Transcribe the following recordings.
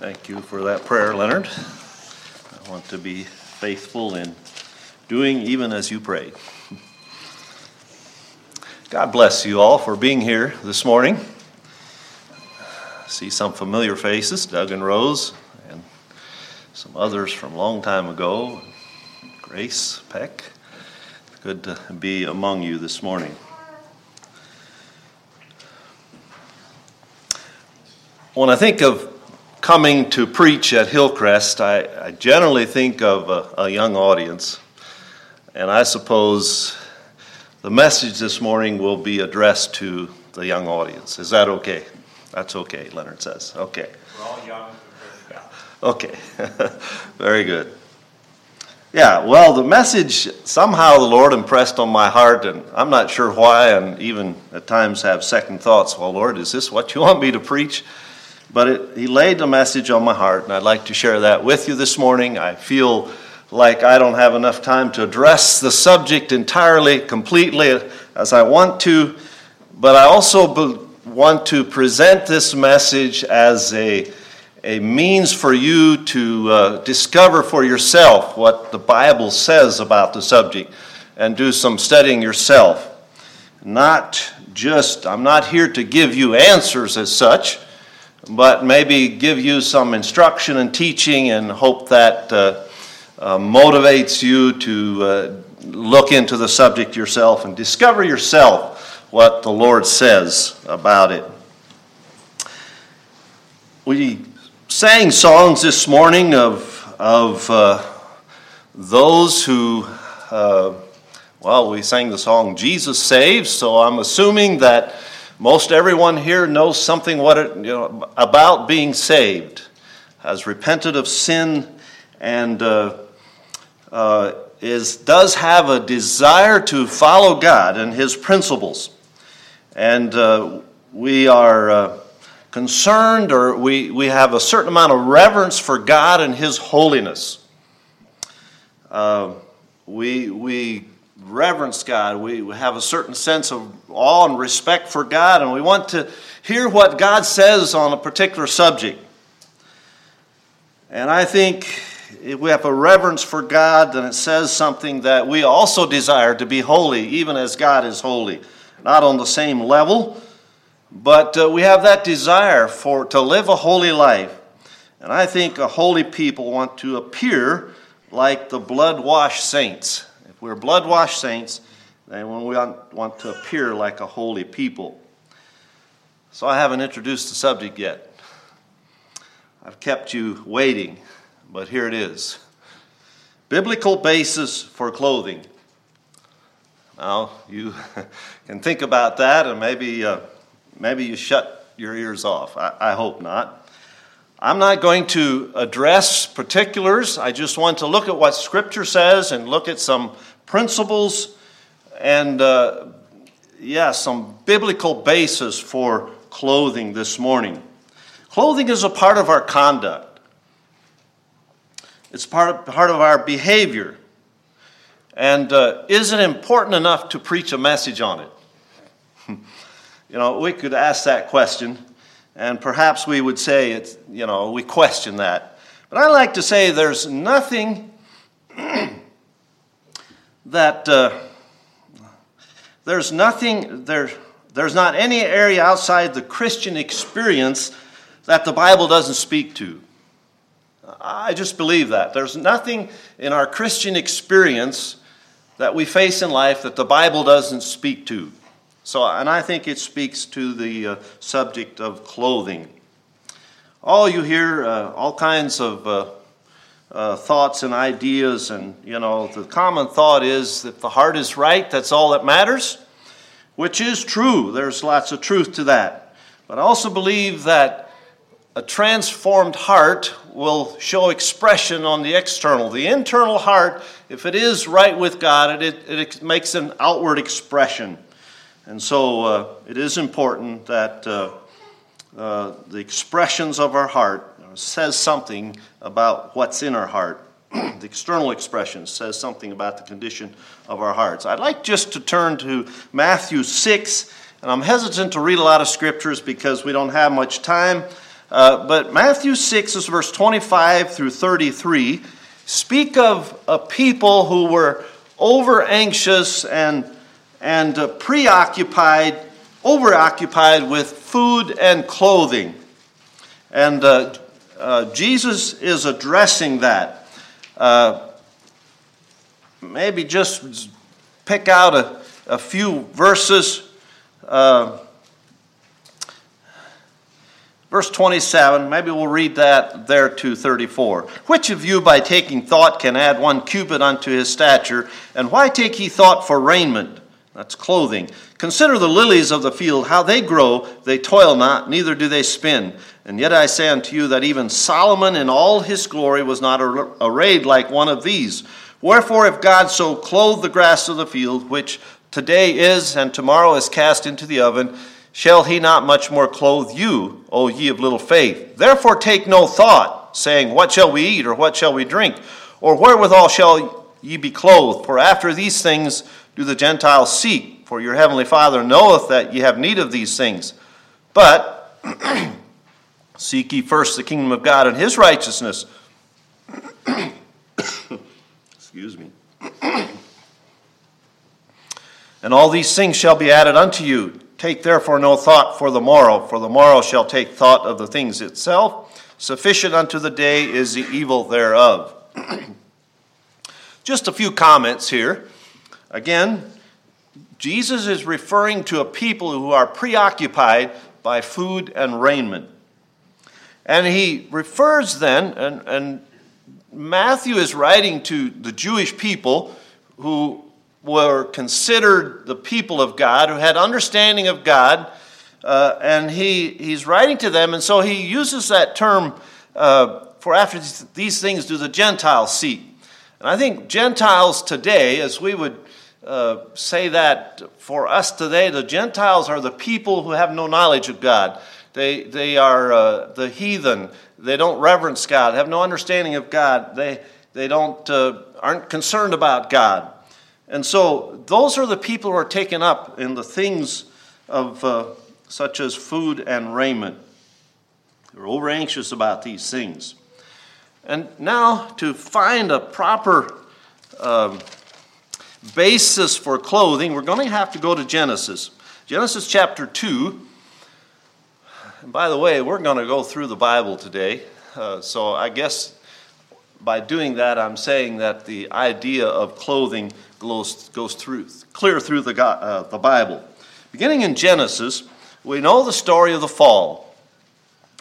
Thank you for that prayer, Leonard. I want to be faithful in doing even as you pray. God bless you all for being here this morning. see some familiar faces, Doug and Rose, and some others from a long time ago. Grace Peck. Good to be among you this morning. When I think of coming to preach at Hillcrest, I, I generally think of a, a, young audience. And I suppose the message this morning will be addressed to the young audience. Is that okay? That's okay, Leonard says. Okay. We're all young. Okay. Very good. Yeah, well, the message somehow the Lord impressed on my heart, and I'm not sure why, and even at times have second thoughts. Well, Lord, is this what you want me to preach? But it, he laid a message on my heart, and I'd like to share that with you this morning. I feel like I don't have enough time to address the subject entirely, completely as I want to, but I also be, want to present this message as a, a means for you to uh, discover for yourself what the Bible says about the subject and do some studying yourself. Not just, I'm not here to give you answers as such but maybe give you some instruction and teaching and hope that uh, uh, motivates you to uh, look into the subject yourself and discover yourself what the Lord says about it. We sang songs this morning of, of uh, those who, uh, well, we sang the song Jesus Saves, so I'm assuming that most everyone here knows something what it, you know, about being saved, has repented of sin, and uh, uh, is, does have a desire to follow God and His principles. And uh, we are uh, concerned, or we, we have a certain amount of reverence for God and His holiness. Uh, we, we reverence God. We have a certain sense of awe and respect for God, and we want to hear what God says on a particular subject. And I think if we have a reverence for God, then it says something that we also desire to be holy, even as God is holy. Not on the same level, but uh, we have that desire for to live a holy life. And I think a holy people want to appear like the blood washed saints. We're blood washed saints, and when we want to appear like a holy people. So I haven't introduced the subject yet. I've kept you waiting, but here it is Biblical basis for clothing. Now, you can think about that, and maybe, uh, maybe you shut your ears off. I, I hope not. I'm not going to address particulars. I just want to look at what Scripture says and look at some principles and, uh, yeah, some biblical basis for clothing this morning. Clothing is a part of our conduct, it's part of, part of our behavior. And uh, is it important enough to preach a message on it? you know, we could ask that question, and perhaps we would say it's, you know, we question that. But I like to say there's nothing that uh, there's nothing, there, there's not any area outside the Christian experience that the Bible doesn't speak to. I just believe that. There's nothing in our Christian experience that we face in life that the Bible doesn't speak to. So, and I think it speaks to the uh, subject of clothing. All you hear, uh, all kinds of uh, thoughts and ideas. And, you know, the common thought is that the heart is right, that's all that matters, which is true. There's lots of truth to that. But I also believe that a transformed heart will show expression on the external. The internal heart, if it is right with God, it, it, it makes an outward expression. And so uh, it is important that uh, uh, the expressions of our heart says something about what's in our heart. the external expression says something about the condition of our hearts. I'd like just to turn to Matthew 6, and I'm hesitant to read a lot of scriptures because we don't have much time. Uh, but Matthew 6 is verse 25 through 33 speak of a people who were over anxious and, and uh, preoccupied, overoccupied with food and clothing. And uh, uh, Jesus is addressing that. Uh, maybe just pick out a, a few verses. Uh, Verse 27, maybe we'll read that there to 34. Which of you by taking thought can add one cubit unto his stature? And why take ye thought for raiment? That's clothing. Consider the lilies of the field, how they grow, they toil not, neither do they spin. And yet I say unto you that even Solomon in all his glory was not arrayed like one of these. Wherefore, if God so clothe the grass of the field, which today is and tomorrow is cast into the oven, Shall he not much more clothe you, O ye of little faith? Therefore take no thought, saying, What shall we eat, or what shall we drink, or wherewithal shall ye be clothed? For after these things do the Gentiles seek, for your heavenly Father knoweth that ye have need of these things. But seek ye first the kingdom of God and his righteousness. Excuse me. and all these things shall be added unto you. Take therefore no thought for the morrow, for the morrow shall take thought of the things itself. Sufficient unto the day is the evil thereof. Just a few comments here. Again, Jesus is referring to a people who are preoccupied by food and raiment. And he refers then, and, and Matthew is writing to the Jewish people who were considered the people of God, who had understanding of God, uh, and he, he's writing to them, and so he uses that term uh, for after these things do the Gentiles seek. And I think Gentiles today, as we would uh, say that for us today, the Gentiles are the people who have no knowledge of God. They, they are uh, the heathen. They don't reverence God, have no understanding of God. They, they don't, uh, aren't concerned about God. And so those are the people who are taken up in the things of uh, such as food and raiment. They're over anxious about these things. And now to find a proper um, basis for clothing, we're going to have to go to Genesis. Genesis chapter 2. And by the way, we're going to go through the Bible today. Uh, so I guess by doing that, I'm saying that the idea of clothing goes, goes through, clear through the, uh, the Bible. Beginning in Genesis, we know the story of the fall.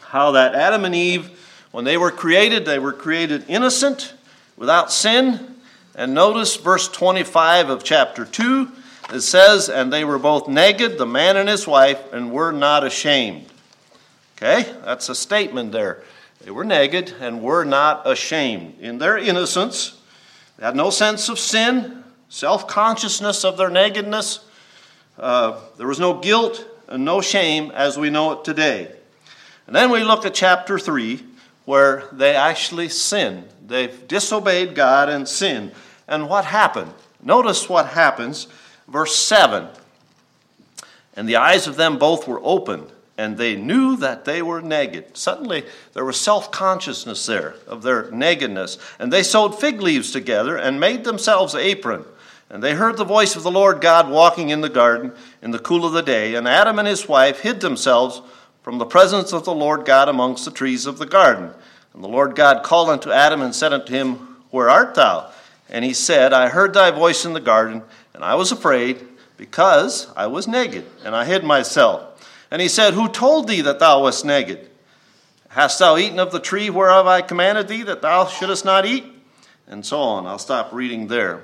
How that Adam and Eve, when they were created, they were created innocent, without sin. And notice verse 25 of chapter 2. It says, And they were both naked, the man and his wife, and were not ashamed. Okay, that's a statement there. They were naked and were not ashamed. In their innocence, they had no sense of sin, self consciousness of their nakedness. Uh, there was no guilt and no shame as we know it today. And then we look at chapter 3, where they actually sin. They've disobeyed God and sinned. And what happened? Notice what happens. Verse 7 And the eyes of them both were opened and they knew that they were naked. Suddenly, there was self consciousness there of their nakedness. And they sewed fig leaves together and made themselves apron. And they heard the voice of the Lord God walking in the garden in the cool of the day. And Adam and his wife hid themselves from the presence of the Lord God amongst the trees of the garden. And the Lord God called unto Adam and said unto him, Where art thou? And he said, I heard thy voice in the garden, and I was afraid, because I was naked, and I hid myself. And he said, Who told thee that thou wast naked? Hast thou eaten of the tree whereof I commanded thee that thou shouldest not eat? And so on. I'll stop reading there.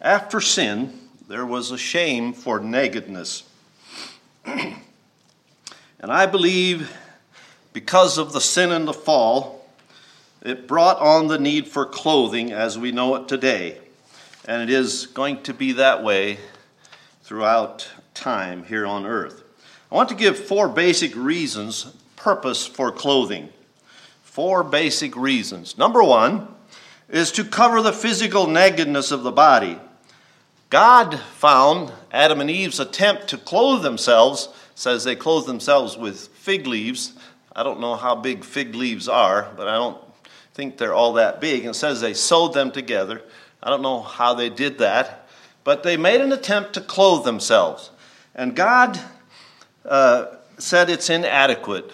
After sin, there was a shame for nakedness. and I believe because of the sin and the fall, it brought on the need for clothing as we know it today and it is going to be that way throughout time here on earth. I want to give four basic reasons, purpose for clothing. Four basic reasons. Number one is to cover the physical nakedness of the body. God found Adam and Eve's attempt to clothe themselves, says they clothed themselves with fig leaves. I don't know how big fig leaves are, but I don't think they're all that big. And says they sewed them together. I don't know how they did that, but they made an attempt to clothe themselves. And God uh, said it's inadequate,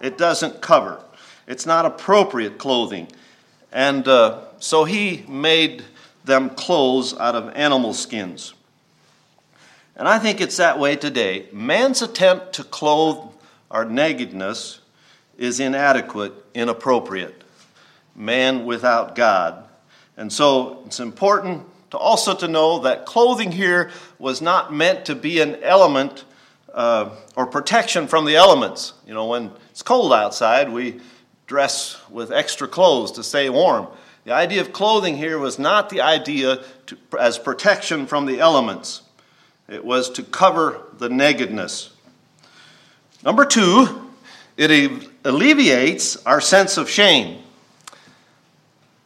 it doesn't cover, it's not appropriate clothing. And uh, so He made them clothes out of animal skins. And I think it's that way today. Man's attempt to clothe our nakedness is inadequate, inappropriate. Man without God. And so it's important to also to know that clothing here was not meant to be an element uh, or protection from the elements. You know, when it's cold outside, we dress with extra clothes to stay warm. The idea of clothing here was not the idea to, as protection from the elements, it was to cover the nakedness. Number two, it alleviates our sense of shame.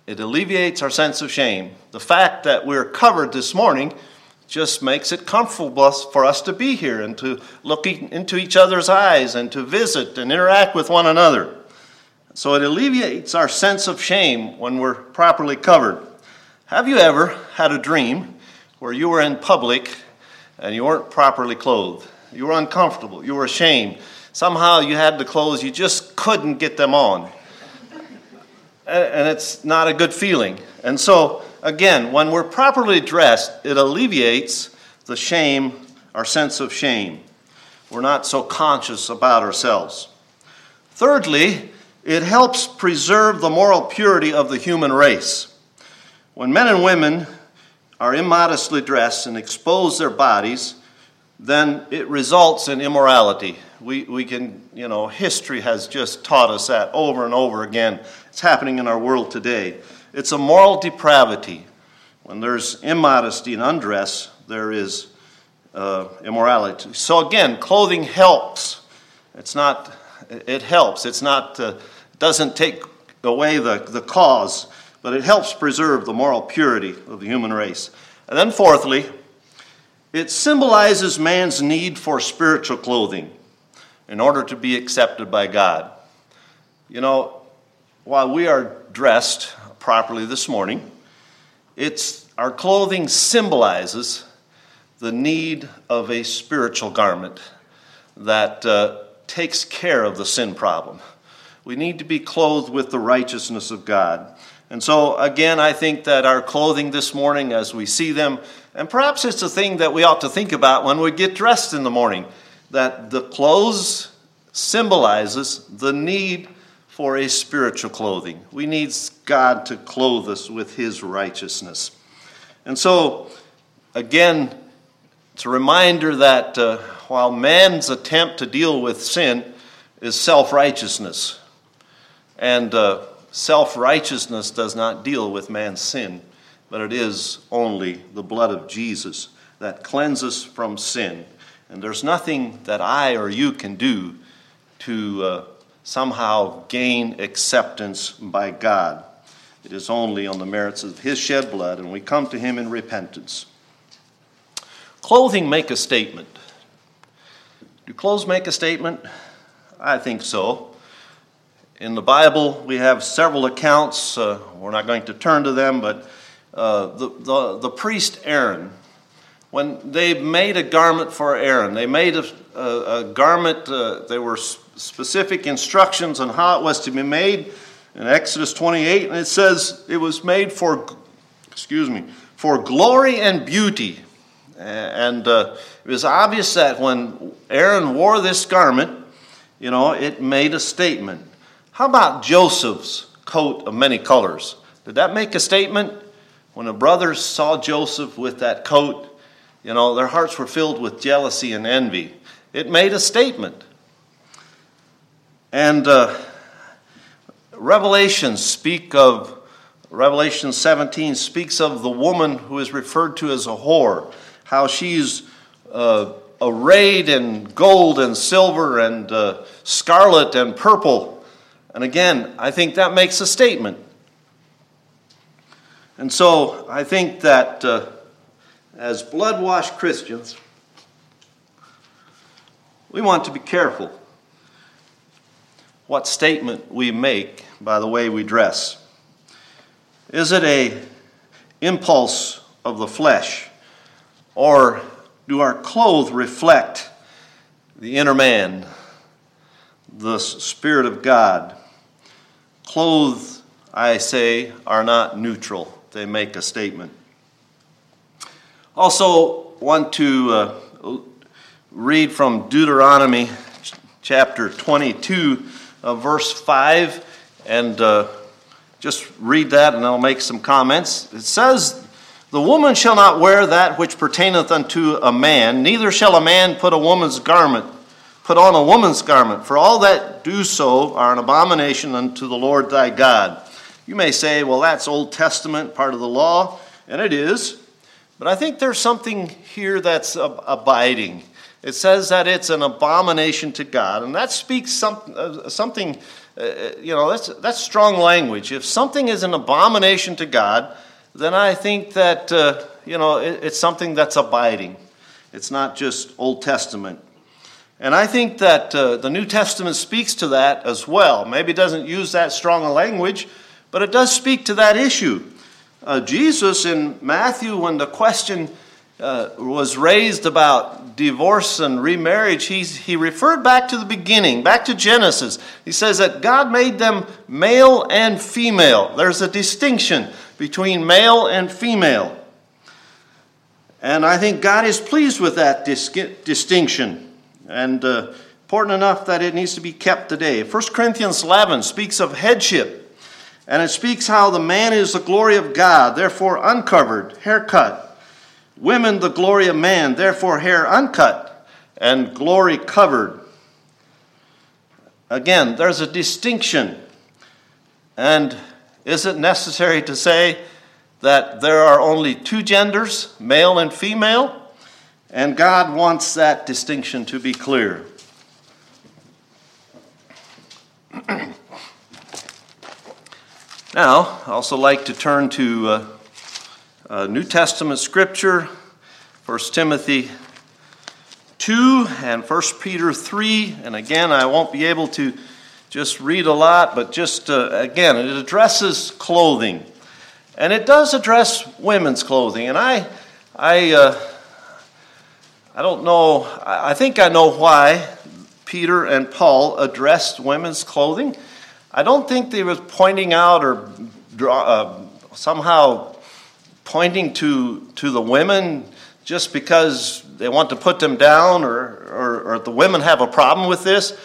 It alleviates our sense of shame. The fact that we're covered this morning just makes it comfortable for us to be here and to look into each other's eyes and to visit and interact with one another. So it alleviates our sense of shame when we're properly covered. Have you ever had a dream where you were in public and you weren't properly clothed? You were uncomfortable, you were ashamed. Somehow you had the clothes, you just couldn't get them on. Uh, and it's not a good feeling. And so, again, when we're properly dressed, it alleviates the shame, our sense of shame. We're not so conscious about ourselves. Thirdly, it helps preserve the moral purity of the human race. When men and women are immodestly dressed and expose their bodies, then it results in immorality. We, we can, you know, history has just taught us that over and over again. It's happening in our world today. It's a moral depravity. When there's immodesty and undress, there is uh, immorality. So again, clothing helps. It's not, it helps. It's not uh, doesn't take away the, the cause, but it helps preserve the moral purity of the human race. And then, fourthly, it symbolizes man's need for spiritual clothing in order to be accepted by God. You know, while we are dressed properly this morning, it's, our clothing symbolizes the need of a spiritual garment that uh, takes care of the sin problem. We need to be clothed with the righteousness of God. And so, again, I think that our clothing this morning, as we see them, and perhaps it's a thing that we ought to think about when we get dressed in the morning, that the clothes symbolizes the need for a spiritual clothing. We need God to clothe us with His righteousness. And so, again, it's a reminder that uh, while man's attempt to deal with sin is self righteousness, and uh, self righteousness does not deal with man's sin, but it is only the blood of Jesus that cleanses from sin. And there's nothing that I or you can do to uh, somehow gain acceptance by God. It is only on the merits of His shed blood, and we come to Him in repentance. Clothing make a statement. Do clothes make a statement? I think so. In the Bible, we have several accounts. Uh, we're not going to turn to them, but uh, the, the, the, priest Aaron, when they made a garment for Aaron, they made a, a, a garment, uh, there were specific instructions on how it was to be made in Exodus 28, and it says it was made for, excuse me, for glory and beauty. And uh, it was obvious that when Aaron wore this garment, you know, it made a statement. How about Joseph's coat of many colors? Did that make a statement? When the brothers saw Joseph with that coat, you know, their hearts were filled with jealousy and envy. It made a statement. And uh, Revelations speak of, Revelation 17 speaks of the woman who is referred to as a whore, how she's uh, arrayed in gold and silver and uh, scarlet and purple and again, I think that makes a statement. And so I think that uh, as blood washed Christians, we want to be careful what statement we make by the way we dress. Is it a impulse of the flesh or do our clothes reflect the inner man, the spirit of God? Clothes, I say, are not neutral. They make a statement. Also, want to uh, read from Deuteronomy chapter 22, uh, verse 5, and uh, just read that and I'll make some comments. It says, The woman shall not wear that which pertaineth unto a man, neither shall a man put a woman's garment, put on a woman's garment, for all that do so are an abomination unto the Lord thy God. You may say, Well, that's Old Testament, part of the law, and it is. But I think there's something here that's abiding. It says that it's an abomination to God, and that speaks some, uh, something, uh, you know, that's, that's strong language. If something is an abomination to God, then I think that, uh, you know, it, it's something that's abiding. It's not just Old Testament. And I think that uh, the New Testament speaks to that as well. Maybe it doesn't use that strong a language, but it does speak to that issue. Uh, Jesus in Matthew, when the question uh, was raised about divorce and remarriage, he's, he referred back to the beginning, back to Genesis. He says that God made them male and female. There's a distinction between male and female. And I think God is pleased with that dis- distinction and uh, important enough that it needs to be kept today. 1 Corinthians 11 speaks of headship. And it speaks how the man is the glory of God, therefore uncovered, haircut. Women, the glory of man, therefore hair uncut and glory covered. Again, there's a distinction. And is it necessary to say that there are only two genders, male and female? And God wants that distinction to be clear. Now, I also like to turn to uh, uh, New Testament scripture, 1 Timothy 2 and 1 Peter 3. And again, I won't be able to just read a lot, but just uh, again, it addresses clothing. And it does address women's clothing. And I, I, uh, I don't know, I think I know why Peter and Paul addressed women's clothing. I don't think they were pointing out or draw, uh, somehow pointing to, to the women just because they want to put them down or, or, or the women have a problem with this.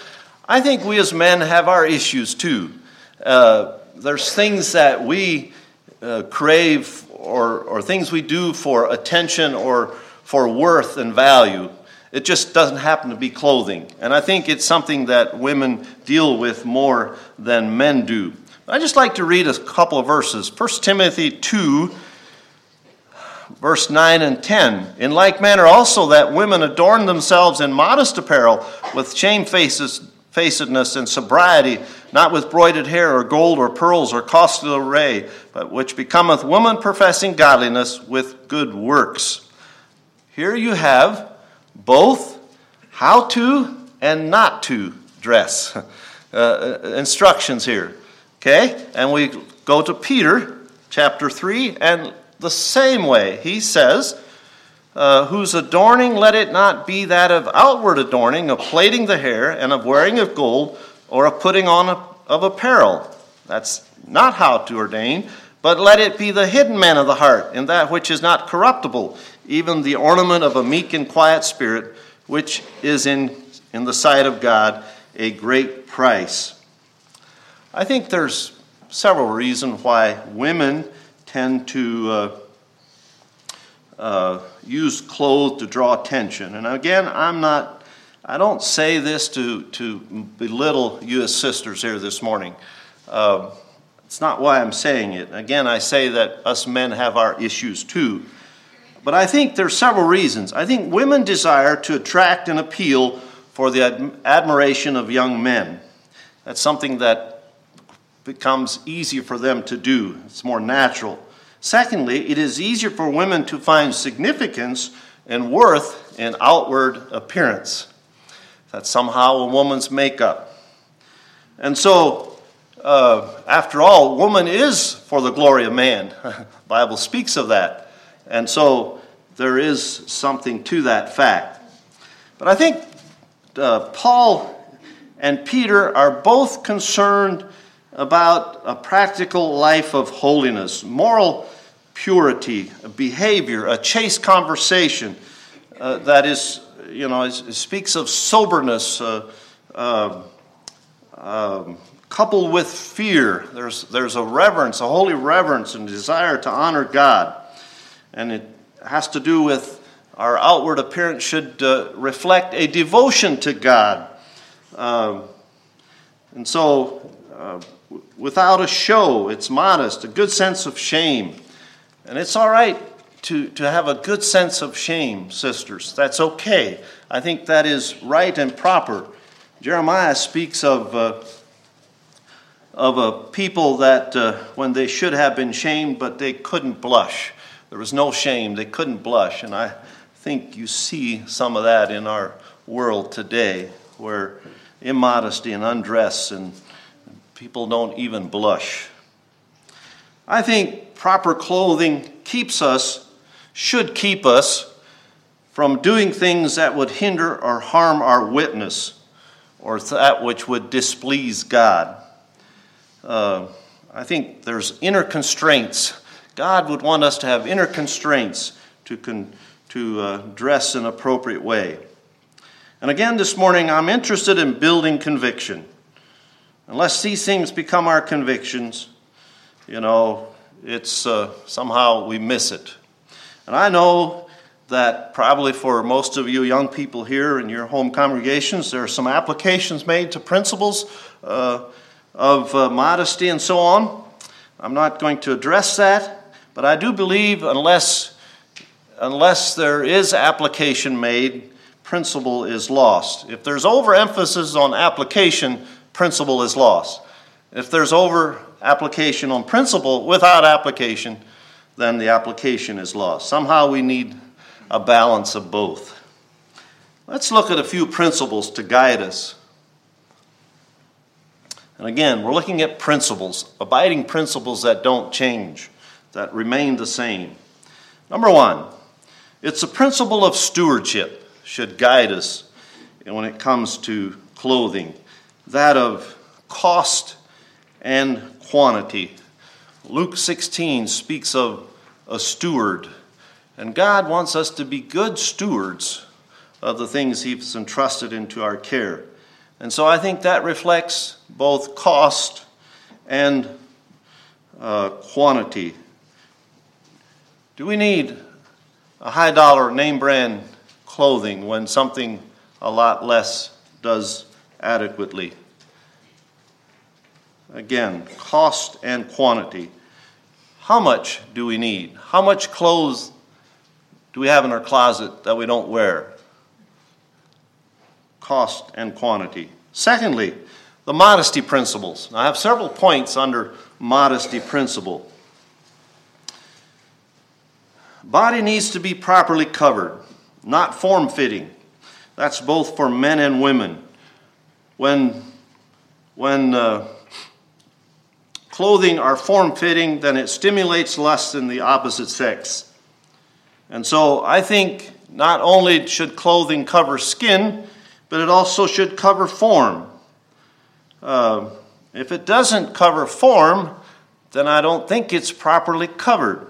I think we as men have our issues too. Uh, there's things that we uh, crave or, or things we do for attention or for worth and value. It just doesn't happen to be clothing. And I think it's something that women deal with more than men do. I just like to read a couple of verses. 1 Timothy 2, verse 9 and 10. In like manner, also, that women adorn themselves in modest apparel with shamefacedness and sobriety, not with broided hair or gold or pearls or costly array, but which becometh woman professing godliness with good works. Here you have both how to and not to dress. Uh, uh, instructions here. Okay? And we go to Peter chapter 3, and the same way he says, uh, whose adorning let it not be that of outward adorning, of plaiting the hair, and of wearing of gold, or of putting on a, of apparel. That's not how to ordain, but let it be the hidden man of the heart, in that which is not corruptible, even the ornament of a meek and quiet spirit, which is in, in the sight of God a great price. I think there's several reasons why women tend to uh, uh, use clothes to draw attention. And again, I'm not, I don't say this to, to belittle you as sisters here this morning. Uh, it's not why I'm saying it. Again, I say that us men have our issues too. But I think there are several reasons. I think women desire to attract and appeal for the ad- admiration of young men. That's something that becomes easier for them to do. It's more natural. Secondly, it is easier for women to find significance and worth in outward appearance. That's somehow a woman's makeup. And so, uh, after all, woman is for the glory of man. Bible speaks of that. And so there is something to that fact. But I think uh, Paul and Peter are both concerned about a practical life of holiness, moral purity, behavior, a chaste conversation uh, that is, you know, it, it speaks of soberness, uh, uh, um, coupled with fear. There's, there's a reverence, a holy reverence and desire to honor God. And it has to do with our outward appearance should uh, reflect a devotion to God. Uh, and so, uh, without a show, it's modest, a good sense of shame. And it's all right to, to have a good sense of shame, sisters. That's okay. I think that is right and proper. Jeremiah speaks of, uh, of a people that uh, when they should have been shamed, but they couldn't blush. There was no shame. They couldn't blush. And I think you see some of that in our world today, where immodesty and undress and people don't even blush. I think proper clothing keeps us, should keep us from doing things that would hinder or harm our witness or that which would displease God. Uh, I think there's inner constraints. God would want us to have inner constraints to, con- to uh, dress in an appropriate way. And again, this morning, I'm interested in building conviction. Unless these things become our convictions, you know, it's uh, somehow we miss it. And I know that probably for most of you young people here in your home congregations, there are some applications made to principles uh, of uh, modesty and so on. I'm not going to address that, but I do believe unless, unless there is application made, principle is lost. If there's overemphasis on application, principle is lost. If there's over application on principle without application, then the application is lost. Somehow we need a balance of both. Let's look at a few principles to guide us. And again, we're looking at principles, abiding principles that don't change, that remain the same. Number one, it's a principle of stewardship should guide us when it comes to clothing that of cost and quantity. Luke 16 speaks of a steward, and God wants us to be good stewards of the things He's entrusted into our care. And so I think that reflects both cost and uh, quantity. Do we need a high dollar name brand clothing when something a lot less does adequately. Again, cost and quantity. How much do we need? How much clothes do we have in our closet that we don't wear? Cost and quantity. Secondly, the modesty principles. I have several points under modesty principle. Body needs to be properly covered not form fitting. That's both for men and women. When, when uh, clothing are form fitting, then it stimulates lust in the opposite sex. And so I think not only should clothing cover skin, but it also should cover form. Uh, if it doesn't cover form, then I don't think it's properly covered.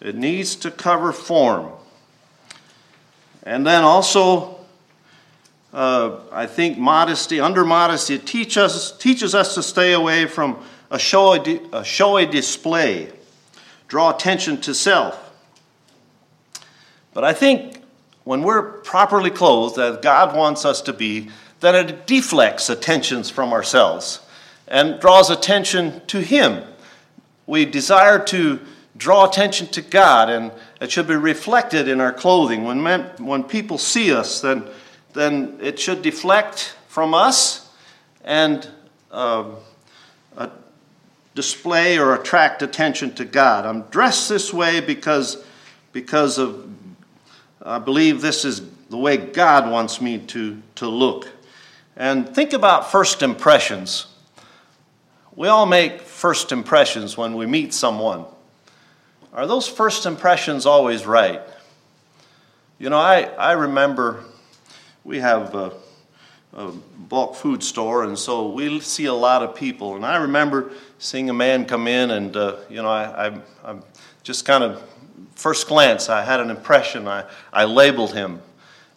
It needs to cover form. And then also, uh, I think modesty, under modesty, it teach us, teaches us to stay away from a showy, a showy display, draw attention to self. But I think when we're properly clothed, as God wants us to be, then it deflects attentions from ourselves and draws attention to Him. We desire to draw attention to God, and it should be reflected in our clothing. When, men, when people see us, then, then it should deflect from us and uh, uh, display or attract attention to God. I'm dressed this way because, because of, I believe this is the way God wants me to, to look. And think about first impressions. We all make first impressions when we meet someone. Are those first impressions always right? You know, I, I remember we have a, a bulk food store, and so we see a lot of people. And I remember seeing a man come in, and, uh, you know, I, I, I just kind of, first glance, I had an impression. I, I labeled him,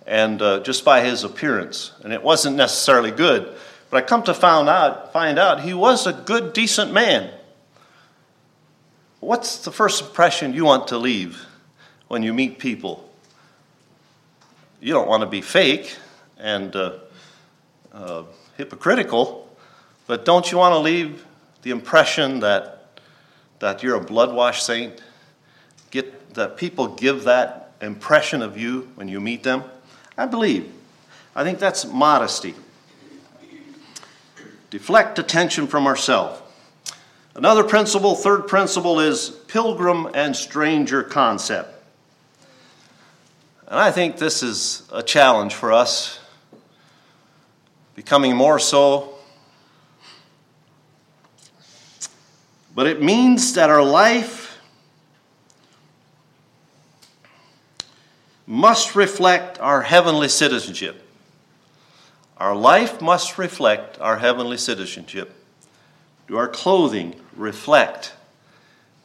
and uh, just by his appearance. And it wasn't necessarily good. But I come to find out, find out he was a good, decent man. What's the first impression you want to leave when you meet people? You don't want to be fake and uh, uh, hypocritical, but don't you want to leave the impression that, that you're a blood washed saint? Get, that people give that impression of you when you meet them? I believe. I think that's modesty. Deflect attention from ourselves. Another principle, third principle, is pilgrim and stranger concept. And I think this is a challenge for us, becoming more so. But it means that our life must reflect our heavenly citizenship. Our life must reflect our heavenly citizenship. Do our clothing reflect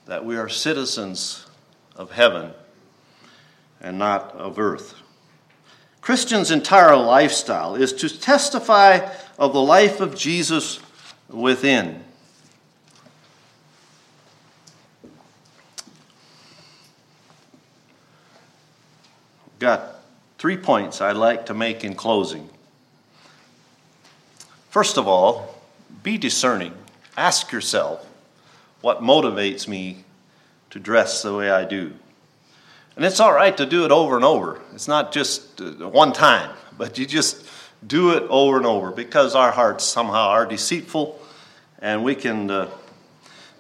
that we are citizens of heaven and not of earth? Christians' entire lifestyle is to testify of the life of Jesus within. Got three points I'd like to make in closing. First of all, be discerning. Ask yourself, what motivates me to dress the way I do? And it's all right to do it over and over. It's not just uh, one time, but you just do it over and over because our hearts somehow are deceitful and we can, uh,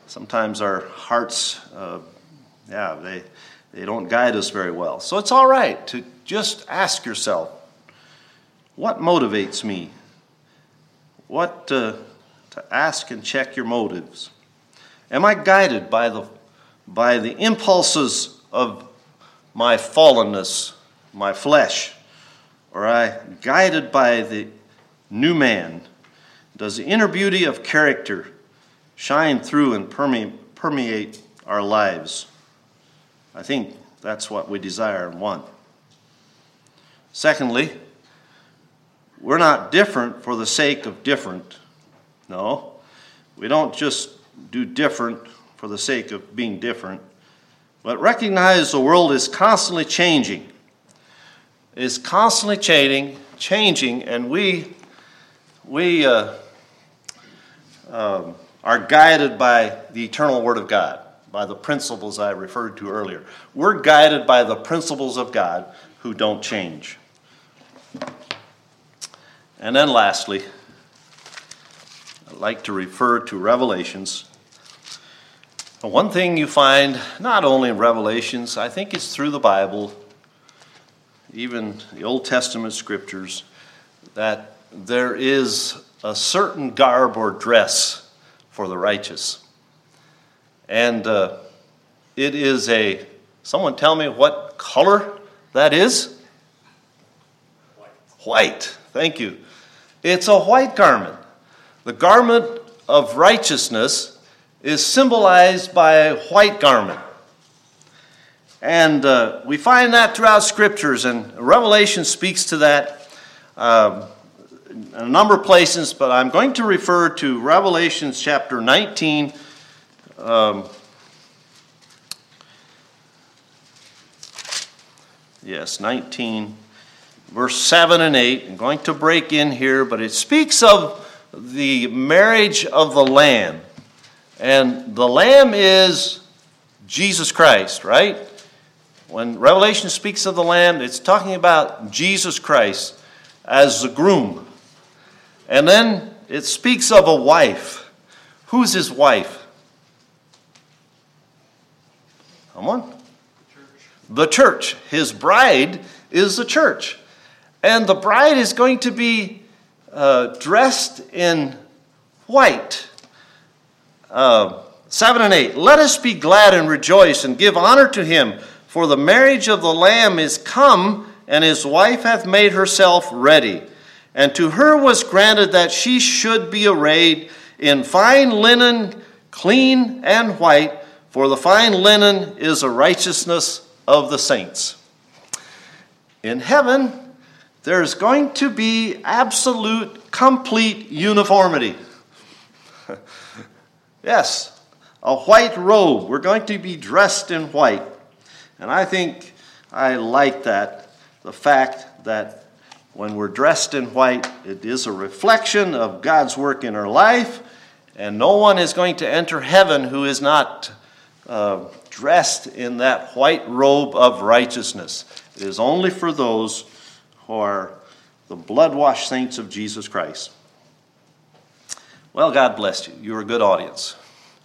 sometimes our hearts, uh, yeah, they, they don't guide us very well. So it's all right to just ask yourself, what motivates me? What uh, to ask and check your motives? Am I guided by the, by the impulses of my fallenness, my flesh? Or am I guided by the new man? Does the inner beauty of character shine through and permeate our lives? I think that's what we desire and want. Secondly, we're not different for the sake of different. No, we don't just do different for the sake of being different, but recognize the world is constantly changing. It is constantly changing, changing, and we we uh, um, are guided by the eternal Word of God, by the principles I referred to earlier. We're guided by the principles of God who don't change. And then lastly, I'd like to refer to Revelations. One thing you find not only in Revelations, I think it's through the Bible, even the Old Testament scriptures, that there is a certain garb or dress for the righteous. And uh, it is a, someone tell me what color that is? White. White, thank you. It's a white garment. The garment of righteousness is symbolized by a white garment. And uh, we find that throughout scriptures, and Revelation speaks to that um, in a number of places, but I'm going to refer to Revelations chapter 19. Um, yes, 19 verse 7 and 8. I'm going to break in here, but it speaks of the marriage of the Lamb. And the Lamb is Jesus Christ, right? When Revelation speaks of the Lamb, it's talking about Jesus Christ as the groom. And then it speaks of a wife. Who's his wife? Come on. The church. His bride is the church. And the bride is going to be uh, dressed in white. Uh, 7 and 8. Let us be glad and rejoice and give honor to him, for the marriage of the Lamb is come, and his wife hath made herself ready. And to her was granted that she should be arrayed in fine linen, clean and white, for the fine linen is the righteousness of the saints. In heaven, there's going to be absolute, complete uniformity. yes, a white robe. We're going to be dressed in white. And I think I like that, the fact that when we're dressed in white, it is a reflection of God's work in our life, and no one is going to enter heaven who is not uh, dressed in that white robe of righteousness. It is only for those are the blood washed saints of Jesus Christ. Well, God bless you. You're a good audience.